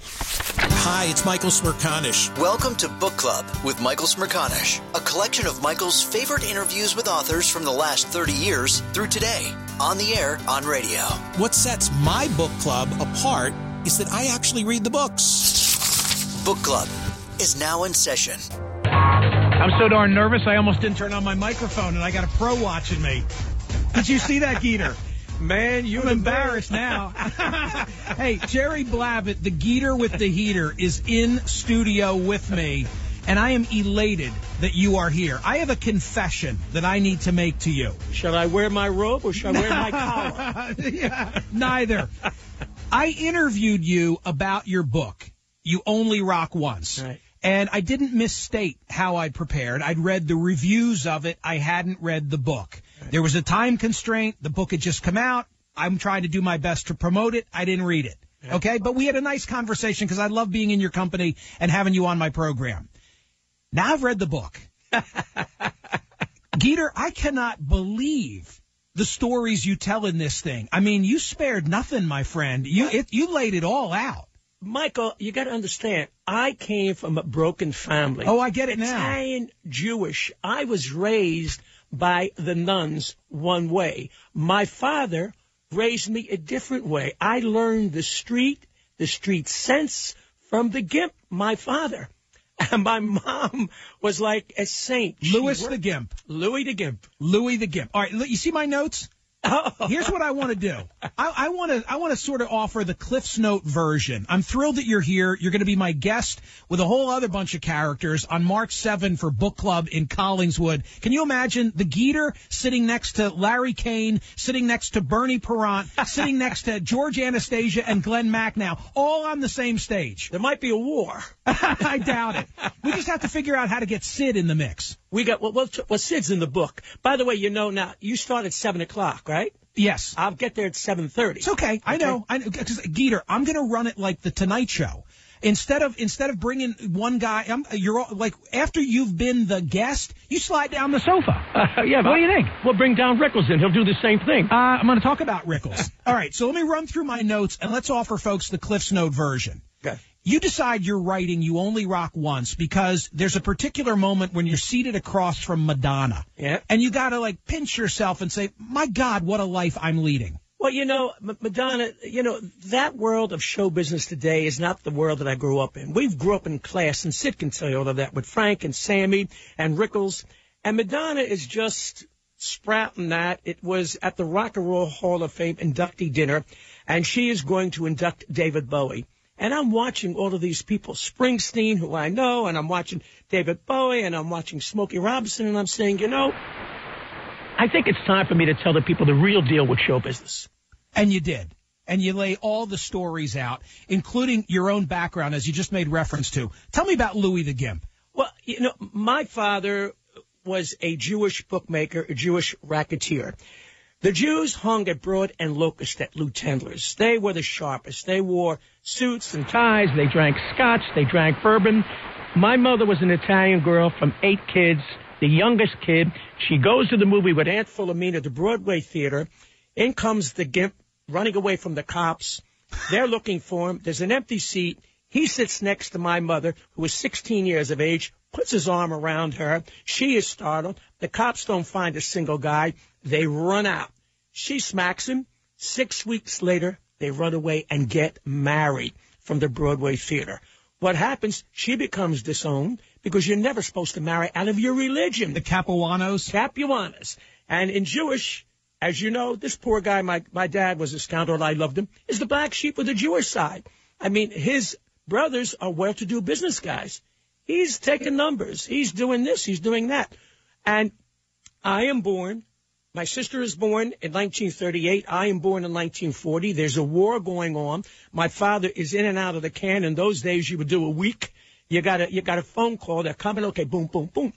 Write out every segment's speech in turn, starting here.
Hi, it's Michael Smerconish. Welcome to Book Club with Michael Smerconish, a collection of Michael's favorite interviews with authors from the last 30 years through today, on the air, on radio. What sets my book club apart is that I actually read the books. Book Club is now in session. I'm so darn nervous, I almost didn't turn on my microphone, and I got a pro watching me. Did you see that, Geator? Man, you I'm embarrassed now. hey, Jerry Blavat, the Geator with the heater, is in studio with me, and I am elated that you are here. I have a confession that I need to make to you. Shall I wear my robe or shall I wear my collar? yeah, neither. I interviewed you about your book. You only rock once. Right. And I didn't misstate how I prepared. I'd read the reviews of it. I hadn't read the book. There was a time constraint. The book had just come out. I'm trying to do my best to promote it. I didn't read it. Okay. But we had a nice conversation because I love being in your company and having you on my program. Now I've read the book. Geator, I cannot believe the stories you tell in this thing. I mean, you spared nothing, my friend. You, it, you laid it all out. Michael, you got to understand, I came from a broken family. Oh, I get it now. Italian, Jewish. I was raised by the nuns one way. My father raised me a different way. I learned the street, the street sense from the gimp, my father. And my mom was like a saint. She Louis worked- the Gimp. Louis the Gimp. Louis the Gimp. All right, look, you see my notes? Here's what I want to do. I, I want to I want to sort of offer the Cliff's Note version. I'm thrilled that you're here. You're going to be my guest with a whole other bunch of characters on March 7 for book club in Collingswood. Can you imagine the Geator sitting next to Larry Kane, sitting next to Bernie Parent, sitting next to George Anastasia and Glenn Macnow, all on the same stage? There might be a war. I doubt it. We just have to figure out how to get Sid in the mix. We got well, well, well, Sid's in the book. By the way, you know now you start at seven o'clock, right? Yes. I'll get there at seven thirty. It's okay. I know. I know. Because Geator, I'm going to run it like the Tonight Show. Instead of instead of bringing one guy, I'm, you're all, like after you've been the guest, you slide down the sofa. Uh, yeah, What do you think? We'll bring down Rickles in. He'll do the same thing. Uh, I'm going to talk about Rickles. All right, so let me run through my notes and let's offer folks the Cliff's Note version. Okay. You decide you're writing You Only Rock Once because there's a particular moment when you're seated across from Madonna. Yeah. And you got to like pinch yourself and say, my God, what a life I'm leading. Well, you know, Madonna, you know, that world of show business today is not the world that I grew up in. We've grew up in class, and Sid can tell you all of that with Frank and Sammy and Rickles. And Madonna is just sprouting that. It was at the Rock and Roll Hall of Fame inductee dinner, and she is going to induct David Bowie. And I'm watching all of these people, Springsteen, who I know, and I'm watching David Bowie, and I'm watching Smokey Robinson, and I'm saying, you know, I think it's time for me to tell the people the real deal with show business. And you did. And you lay all the stories out, including your own background, as you just made reference to. Tell me about Louis the Gimp. Well, you know, my father was a Jewish bookmaker, a Jewish racketeer. The Jews hung at Broad and Locust at Lew Tendler's. They were the sharpest. They wore suits and ties. They drank scotch. They drank bourbon. My mother was an Italian girl from eight kids the youngest kid. She goes to the movie with Aunt Philomena to Broadway Theater. In comes the gimp running away from the cops. They're looking for him. There's an empty seat. He sits next to my mother, who is 16 years of age, puts his arm around her. She is startled. The cops don't find a single guy. They run out. She smacks him. Six weeks later, they run away and get married from the Broadway theater. What happens? She becomes disowned because you're never supposed to marry out of your religion. The Capuanos? Capuanos. And in Jewish, as you know, this poor guy, my, my dad was a scoundrel, I loved him, is the black sheep of the Jewish side. I mean, his brothers are well-to-do business guys. He's taking numbers. He's doing this. He's doing that. And I am born. My sister is born in 1938. I am born in 1940. There's a war going on. My father is in and out of the can. In those days, you would do a week you got a you got a phone call. They're coming. Okay, boom, boom, boom.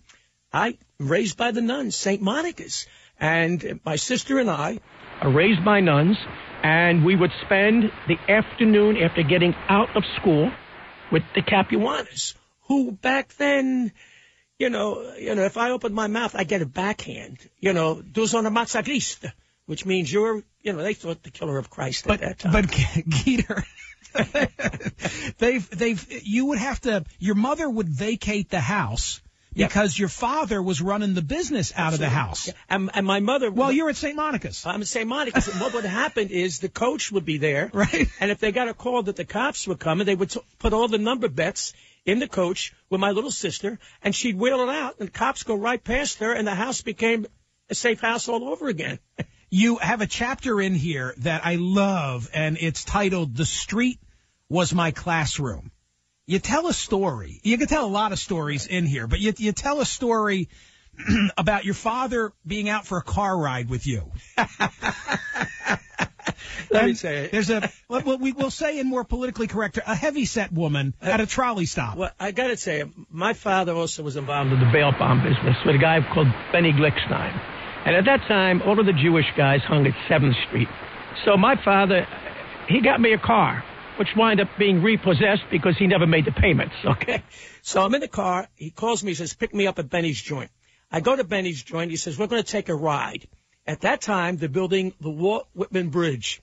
I raised by the nuns, St. Monica's, and my sister and I are raised by nuns, and we would spend the afternoon after getting out of school with the Capuanas, who back then. You know, you know, if I open my mouth, I get a backhand. You know, dos una mazzagista, which means you're, you know, they thought the killer of Christ but, at that time. But Geator, they've they've you would have to your mother would vacate the house because your father was running the business out Absolutely. of the house. Yeah. And, and, my mother. Well, you're at St. Monica's. I'm at St. Monica's. and what would happen is the coach would be there. Right. And if they got a call that the cops were coming, they would t- put all the number bets in the coach with my little sister, and she'd wheel it out, and cops go right past her, and the house became a safe house all over again. You have a chapter in here that I love, and it's titled The Street Was My Classroom. You tell a story. You can tell a lot of stories in here, but you, you tell a story about your father being out for a car ride with you. Let me say it. There's a what we will say in more politically correct, a heavy set woman at a trolley stop. Well, I got to say, my father also was involved in the bail bond business with a guy called Benny Glickstein. And at that time, all of the Jewish guys hung at 7th Street. So my father, he got me a car, which wound up being repossessed because he never made the payments, okay? So I'm in the car. He calls me, he says, pick me up at Benny's joint. I go to Benny's joint. He says, we're going to take a ride. At that time, they're building the Walt Whitman Bridge.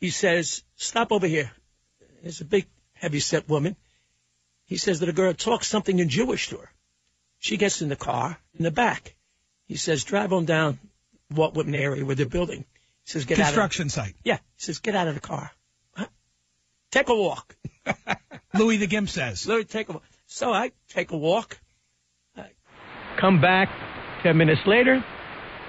He says, stop over here. There's a big, heavy-set woman. He says that a girl talks something in Jewish to her. She gets in the car in the back. He says, drive on down Walt Whitman area where they're building. He says, get Construction out site. Yeah. He says, get out of the car. Huh? Take a walk. Louis the Gimp says. Louis, take a walk. So I take a walk. I come back ten minutes later.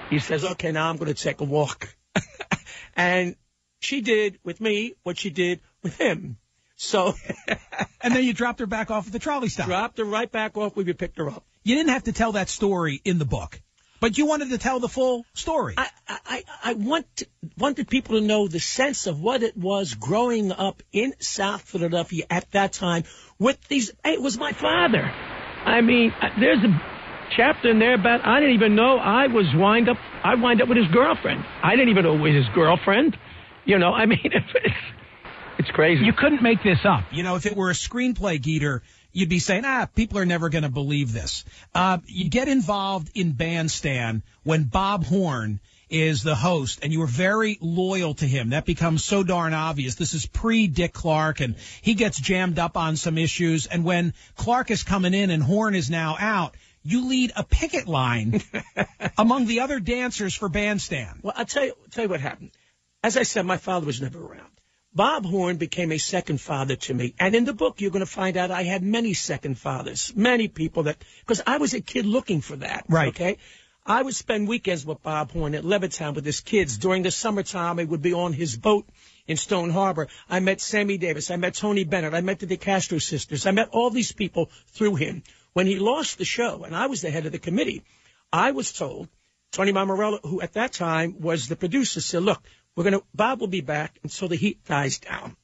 He says, okay, now I'm going to take a walk. and she did with me what she did with him. So. and then you dropped her back off at the trolley stop. Dropped her right back off where we picked her up. You didn't have to tell that story in the book, but you wanted to tell the full story. I, I, I want wanted people to know the sense of what it was growing up in South Philadelphia at that time with these. Hey, it was my father. I mean, uh, there's a chapter in there about I didn't even know I was wind up. I wind up with his girlfriend. I didn't even know it was his girlfriend. You know, I mean, it's it's crazy. You couldn't make this up. You know, if it were a screenplay, Geator, you'd be saying, ah, people are never going to believe this. Uh, you get involved in Bandstand when Bob Horn is the host and you were very loyal to him. That becomes so darn obvious. This is pre Dick Clark and he gets jammed up on some issues. And when Clark is coming in and Horn is now out, you lead a picket line among the other dancers for Bandstand. Well, I'll tell you, I'll tell you what happened. as I said, my father was never around. Bob Horn became a second father to me. And in the book, you're going to find out I had many second fathers, many people that, because I was a kid looking for that. Right. Okay. I would spend weekends with Bob Horn at Levittown with his kids. During the summertime, I would be on his boat in Stone Harbor. I met Sammy Davis. I met Tony Bennett. I met the DeCastro sisters. I met all these people through him. When he lost the show, and I was the head of the committee, I was told, Tony Mammarella, who at that time was the producer, said, look, we're going to, Bob will be back until the heat dies down.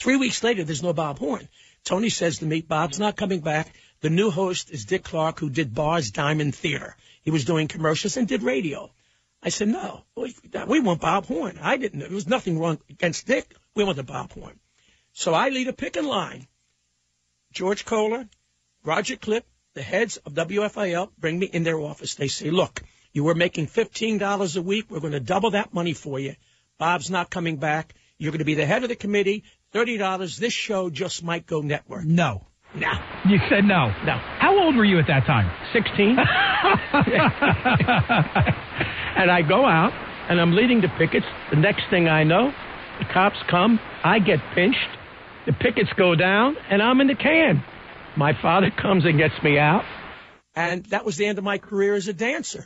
Three weeks later, there's no Bob Horn. Tony says to me, Bob's not coming back. The new host is Dick Clark, who did Bars Diamond Theater. He was doing commercials and did radio. I said, no, we, we want Bob Horn. I didn't, there was nothing wrong against Dick. We want the Bob Horn. So I lead a pick and line. George Koehler, Roger Clipp, the heads of WFIL bring me in their office. They say, look, you were making $15 a week. We're going to double that money for you. Bob's not coming back. You're going to be the head of the committee. $30. This show just might go network. No. No. You said no. No. How old were you at that time? 16. and I go out and I'm leading the pickets. The next thing I know, the cops come. I get pinched. The pickets go down and I'm in the can. My father comes and gets me out. And that was the end of my career as a dancer.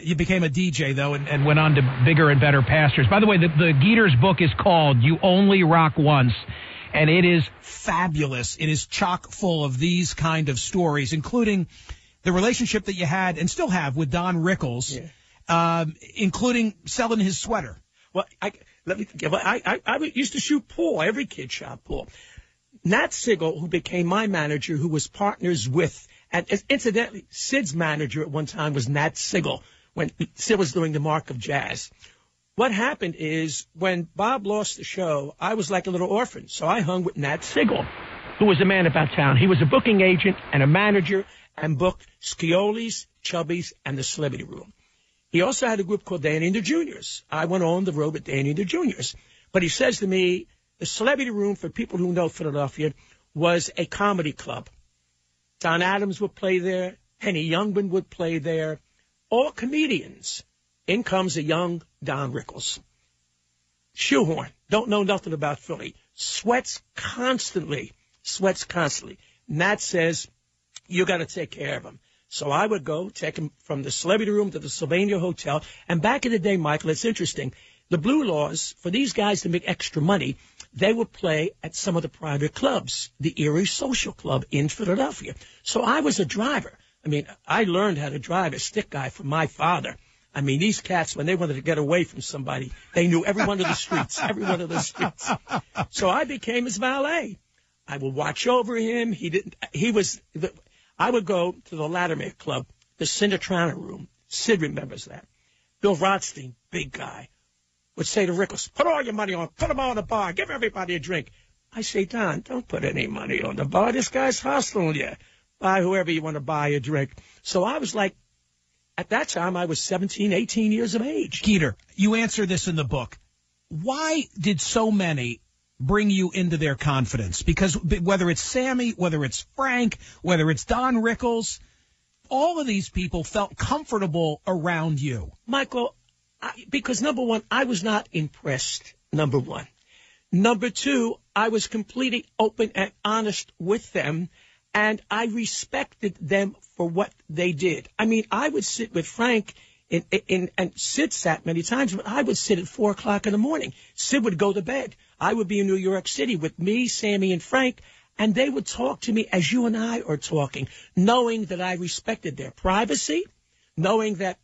You became a DJ though, and, and went on to bigger and better pastures. By the way, the, the Geators book is called "You Only Rock Once." and it is fabulous. It is chock full of these kind of stories, including the relationship that you had and still have with Don Rickles, Yeah. um, including selling his sweater. Well, I, let me think. I, I, I used to shoot pool. Every kid shot pool. Nat Segall, who became my manager, who was partners with, and incidentally, Sid's manager at one time was Nat Segall when Sid was doing the Mark of Jazz. What happened is when Bob lost the show, I was like a little orphan, so I hung with Nat Segall, who was a man about town. He was a booking agent and a manager and booked Sciolla's, Chubby's, and the Celebrity Room. He also had a group called Danny and the Juniors. I went on the road with Danny and the Juniors. But he says to me, the Celebrity Room, for people who know Philadelphia, was a comedy club. Don Adams would play there. Henny Youngman would play there. All comedians. In comes a young Don Rickles. Shoehorn. Don't know nothing about Philly. Sweats constantly. Sweats constantly. Nat says, you got to take care of him. So I would go take him from the celebrity room to the Sylvania Hotel. And back in the day, Michael, it's interesting. The Blue Laws, for these guys to make extra money, they would play at some of the private clubs, the Erie Social Club in Philadelphia. So I was a driver. I mean, I learned how to drive a stick guy from my father. I mean, these cats, when they wanted to get away from somebody, they knew every one of the streets, every one of the streets. So I became his valet. I would watch over him. He didn't, he was, I would go to the Latimer Club, the Sinatrana room. Sid remembers that. Bill Rothstein, big guy, would say to Rickles, put all your money on, put them all in the bar, give everybody a drink. I say, Don, don't put any money on the bar. This guy's hustling you. Buy whoever you want to buy a drink. So I was like, at that time, I was 17, 18 years of age. Geator, you answer this in the book. Why did so many bring you into their confidence? Because whether it's Sammy, whether it's Frank, whether it's Don Rickles, all of these people felt comfortable around you. Michael, I, because number one, I was not impressed. Number one. Number two, I was completely open and honest with them and I respected them for what they did. I mean, I would sit with Frank in, in, and Sid sat many times, but I would sit at four o'clock in the morning. Sid would go to bed. I would be in New York City with me, Sammy, and Frank, and they would talk to me as you and I are talking, knowing that I respected their privacy, knowing that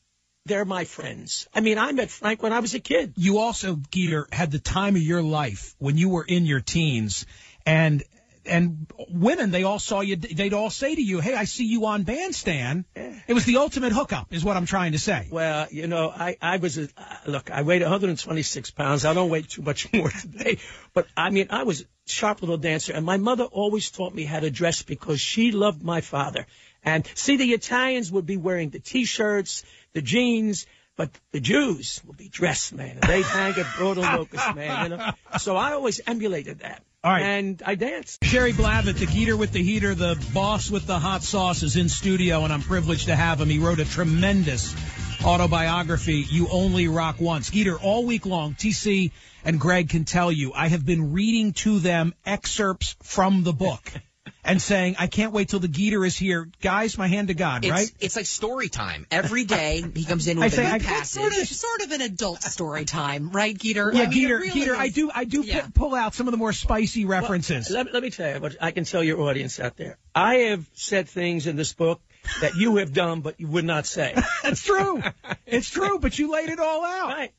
they're my friends. I mean, I met Frank when I was a kid. You also, Geator, had the time of your life when you were in your teens, and and women, they all saw you. They'd all say to you, "Hey, I see you on Bandstand." It was the ultimate hookup, is what I'm trying to say. Well, you know, I I was a, look. I weighed 126 pounds. I don't weigh too much more today, but I mean, I was a sharp little dancer, and my mother always taught me how to dress because she loved my father. And see, the Italians would be wearing the t-shirts, the jeans. But the Jews would be dressed, man. And they'd hang Broad and Locust, man. You know? So I always emulated that. All right. And I danced. Jerry Blavat, the Geator with the heater, the boss with the hot sauce, is in studio, and I'm privileged to have him. He wrote a tremendous autobiography, You Only Rock Once. Geator, all week long, TC and Greg can tell you, I have been reading to them excerpts from the book. and saying, I can't wait till the Geator is here. Guys, my hand to God, it's, right? It's like story time. Every day he comes in with I say, a new I- passage. Sort of, sort of an adult story time, right, Geator? yeah, I mean, Geator, really Geator, I do, I do Yeah. pu- pull out some of the more spicy references. Let, let me tell you what I can tell your audience out there. I have said things in this book that you have done, but you would not say. That's true. it's true, but you laid it all out. right.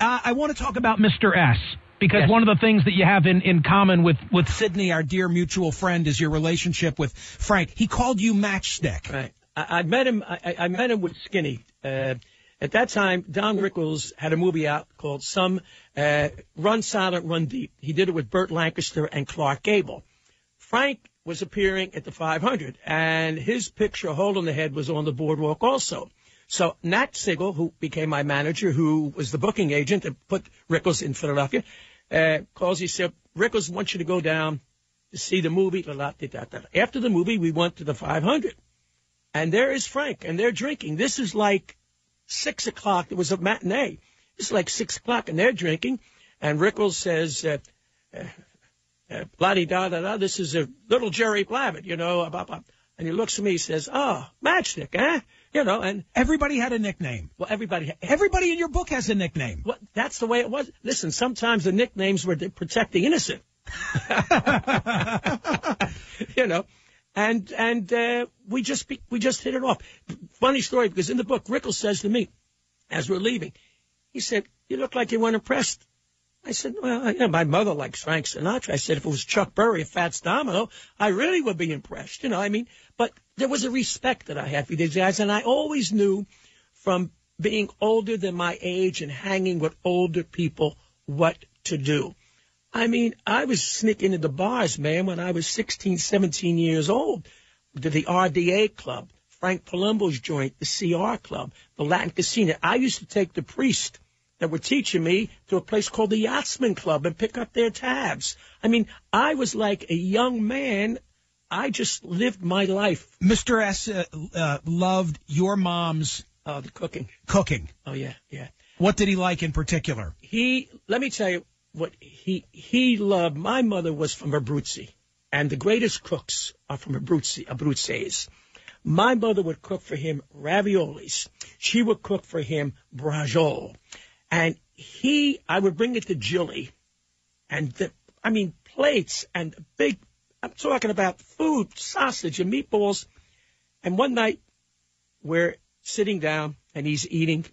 Uh, I want to talk about about Mr. S. Because Yes. one of the things that you have in, in common with, with Sydney, our dear mutual friend, is your relationship with Frank. He called you Matchstick. Right. I, I met him. I, I- met him with Skinny. Uh, at that time, Don Rickles had a movie out called Some uh, Run Silent, Run Deep. He did it with Burt Lancaster and Clark Gable. Frank was appearing at the 500, and his picture, Hole in the Head, was on the boardwalk also. So Nat Segall, who became my manager, who was the booking agent and put Rickles in Philadelphia, uh, calls. He said, "Rickles wants you to go down to see the movie." After the movie, we went to the 500 and there is Frank, and they're drinking. This is like six o'clock. It was a matinee. It's like six o'clock, and they're drinking. And Rickles says, uh, uh, uh, "La da da da." This is a little Jerry Blavat, you know. blah, blah. And he looks at me. He says, "Oh, matchstick, eh?" You know. And Everybody had a nickname. well, everybody. Everybody in your book has a nickname. Well, that's the way it was. Listen, sometimes the nicknames were to protect the innocent. you know, and and uh, we just we just hit it off. Funny story because in the book, Rickles says to me, as we're leaving, he said, "You look like you weren't impressed." I said, "Well, you know, my mother likes Frank Sinatra." I said, "If it was Chuck Berry or Fats Domino, I really would be impressed." You know, I mean, but there was a respect that I had for these guys, and I always knew from being older than my age and hanging with older people what to do. I mean, I was sneaking into the bars, man, when I was 16, 17 years old. To the RDA club, Frank Palumbo's joint, the CR club, the Latin Casino. I used to take the priest that were teaching me to a place called the Yachtsman Club and pick up their tabs. I mean, I was like a young man. I just lived my life. Mr. S uh, uh, loved your mom's Uh, the cooking. cooking. Oh, yeah, yeah. What did he like in particular? he let me tell you what he he loved. My mother was from Abruzzi, and the greatest cooks are from Abruzzi, Abruzzes. My mother would cook for him raviolis. She would cook for him braciole, and he I would bring it to Jilly, and the I mean plates and big. I'm talking about food, sausage and meatballs. And one night we're sitting down and he's eating,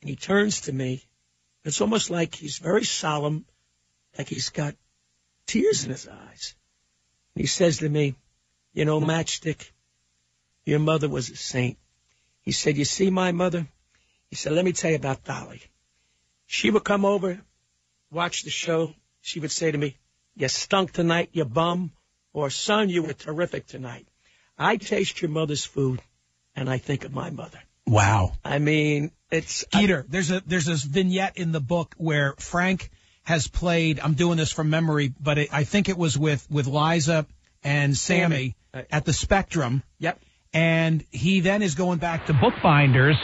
and he turns to me it's almost like he's very solemn, like he's got tears in his eyes. And he says to me, You know, Matchstick, your mother was a saint. He said, You see my mother? He said, Let me tell you about Dolly. She would come over, watch the show. She would say to me, You stunk tonight, you bum. Or, Son, you were terrific tonight. I taste your mother's food, and I think of my mother. Wow. I mean, it's. Geator, there's a there's this vignette in the book where Frank has played. I'm doing this from memory, but it, I think it was with with Liza and Sammy Sammy. at the Spectrum, Yep. and he then is going back to bookbinders,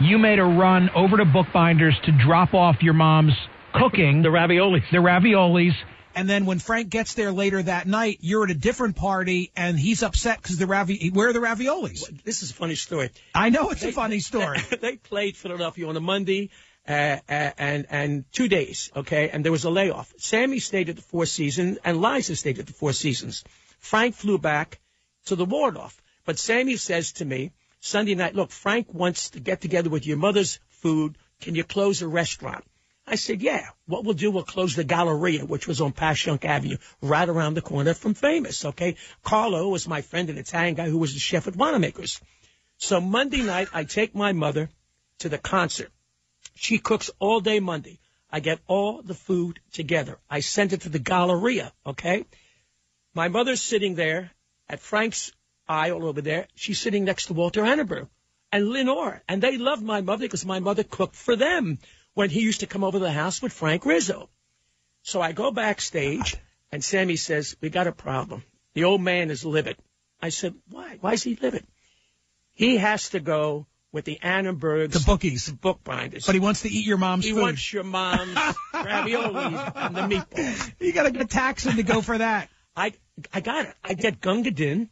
you made a run over to bookbinders to drop off your mom's cooking, The raviolis. the raviolis. And then when Frank gets there later that night, you're at a different party, and he's upset because the ravi where are the raviolis? This is a funny story. I know it's a funny story. they played Philadelphia on a Monday uh, uh, and and two days, okay, and there was a layoff. Sammy stayed at the Four Seasons and Liza stayed at the Four Seasons. Frank flew back to the Waldorf, but Sammy says to me Sunday night, look, Frank wants to get together with your mother's food. Can you close a restaurant? I said, yeah. What we'll do, we'll close the Galleria, which was on Passyunk Avenue, right around the corner from Famous, okay? Carlo was my friend, an Italian guy who was the chef at Wanamaker's. So Monday night, I take my mother to the concert. She cooks all day Monday. I get all the food together. I send it to the Galleria, okay? My mother's sitting there at Frank's aisle over there. She's sitting next to Walter Annenberg and Lenore. And they loved my mother because my mother cooked for them when he used to come over to the house with Frank Rizzo. So I go backstage and Sammy says, we got a problem. The old man is livid. I said, why? Why is he livid? He has to go with the Annenbergs, The bookies. the bookbinders. But he wants to eat your mom's food. he food. wants your mom's raviolis and the meatballs. you got to get taxing to go for that. I I got it. I get Gunga Din,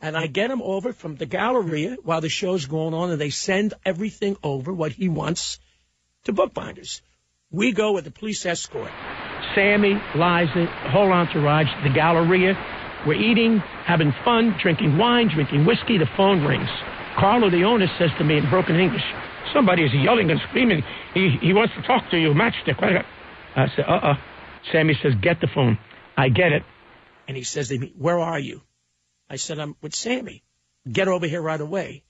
and I get him over from the Galleria while the show's going on, and they send everything over what he wants to bookbinders. We go with the police escort. Sammy, Liza, whole entourage, the Galleria. We're eating, having fun, drinking wine, drinking whiskey. The phone rings. Carlo, the owner, says to me in broken English, "Somebody is yelling and screaming. He he wants to talk to you. Matchstick." I said, "Uh uh." Sammy says, "Get the phone." I get it. And he says to me, Where are you? I said, I'm with Sammy. Get over here right away.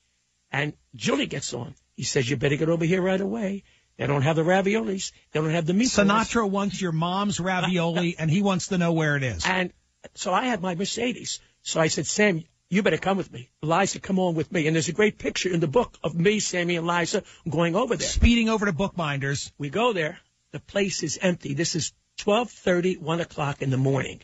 And Jilly gets on. He says, You better get over here right away. They don't have the raviolis. They don't have the meatballs. Sinatra wants your mom's ravioli, and he wants to know where it is. And so I had my Mercedes. So I said, Sam, you better come with me. Liza, come on with me. And there's a great picture in the book of me, Sammy, and Liza going over there. Speeding over to bookbinders. We go there. The place is empty. This is 12:30, 1 o'clock in the morning.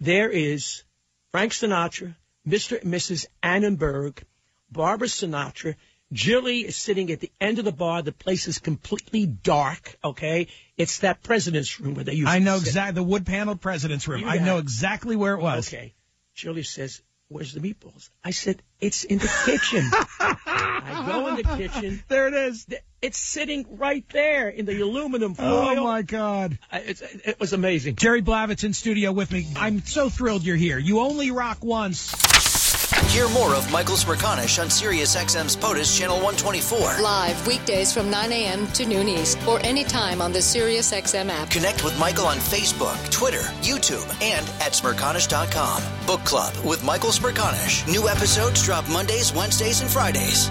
There is Frank Sinatra, Mr. and Mrs. Annenberg, Barbara Sinatra. Jilly is sitting at the end of the bar. The place is completely dark. Okay, it's that president's room where they used. I know exactly the wood paneled president's room. You I know it. exactly where it was. Okay. Jilly says, "Where's the meatballs?" I said, "It's in the kitchen." I go in the kitchen. There it is. It's sitting right there in the aluminum foil. Oh my God. I- It's, it was amazing. Jerry Blavat's in studio with me. I'm so thrilled you're here. You only rock once. Hear more of Michael Smerconish on SiriusXM's POTUS Channel 124. Live weekdays from 9 a.m. to noon East or anytime on the SiriusXM app. Connect with Michael on Facebook, Twitter, YouTube, and at Smerconish.com. Book Club with Michael Smerconish. New episodes drop Mondays, Wednesdays, and Fridays.